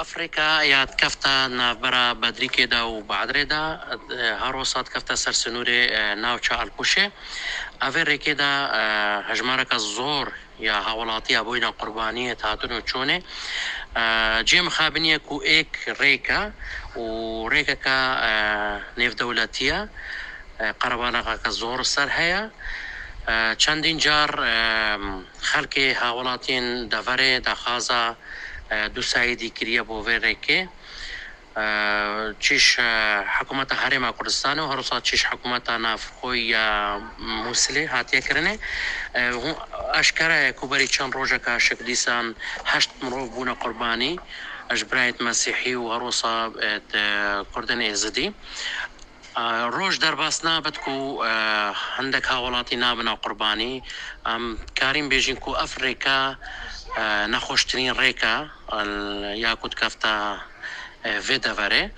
ئەفریقا یاد کەفتە نابرا بەدریکێدا و بادرێدا هەڕۆ سات کەفتە سەر سنوورێ ناوچە ئەلپوشێ ئەێ ڕێکێدا هەژمارەکە زۆر یا هاوڵاتیە بۆینە قوربانیە هاتون و چۆنێ جێم خابنیە و ئێک ڕێکە و ڕێکەکە نێودەولەتیە قەربانەکەکە زۆر سەر هەیە. چەندین جار خەلکی هاوڵاتین دەڤەرێ دەخوازە دووسایدی کریە بۆ وێڕێکێ چیش حکوومەتە هەرێما کوردستان و هەروسا چیش حکوومەتە نافخۆی یا مووسلی هاتیەکردێ ئەشکرایە کوبەری چەند ڕۆژەکە شکلیسان هەشت مرۆڤ بوونە قوربانی ئەشبرایت مەسیحی و هەروسا کوردن ئێزدی ڕۆژ دەرباس نابێت و هەندێک هاوڵاتی نابنا قوربانی ئەم کاریم بێژین و ئەفریقا آه، نخوشترین ریکا یا کود کفتا ویده آه، وره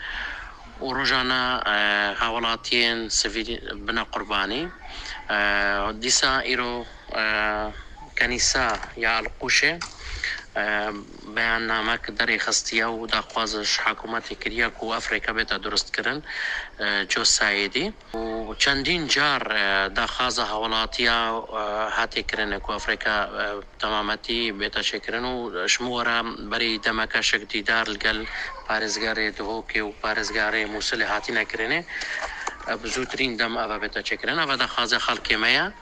و روزانا آه، هاولاتین سفیل بنا قربانی دیسا ایرو کنیسا یا القوشه بیان نامه که برنامج داري خستيا ودا قوازش حكومتي که افریکا بیتا درست کرن جو سایدی و و چندین جار در خاز حوالاتی هاتی کرن کو افریقا تمامتی بیتا شکرن و شمورا بری دمکا شک دیدار لگل پارزگار دهوکی و پارزگار مسلحاتی نکرنه بزودترین دم اوه بیتا شکرن اوه در خاز خلقی میا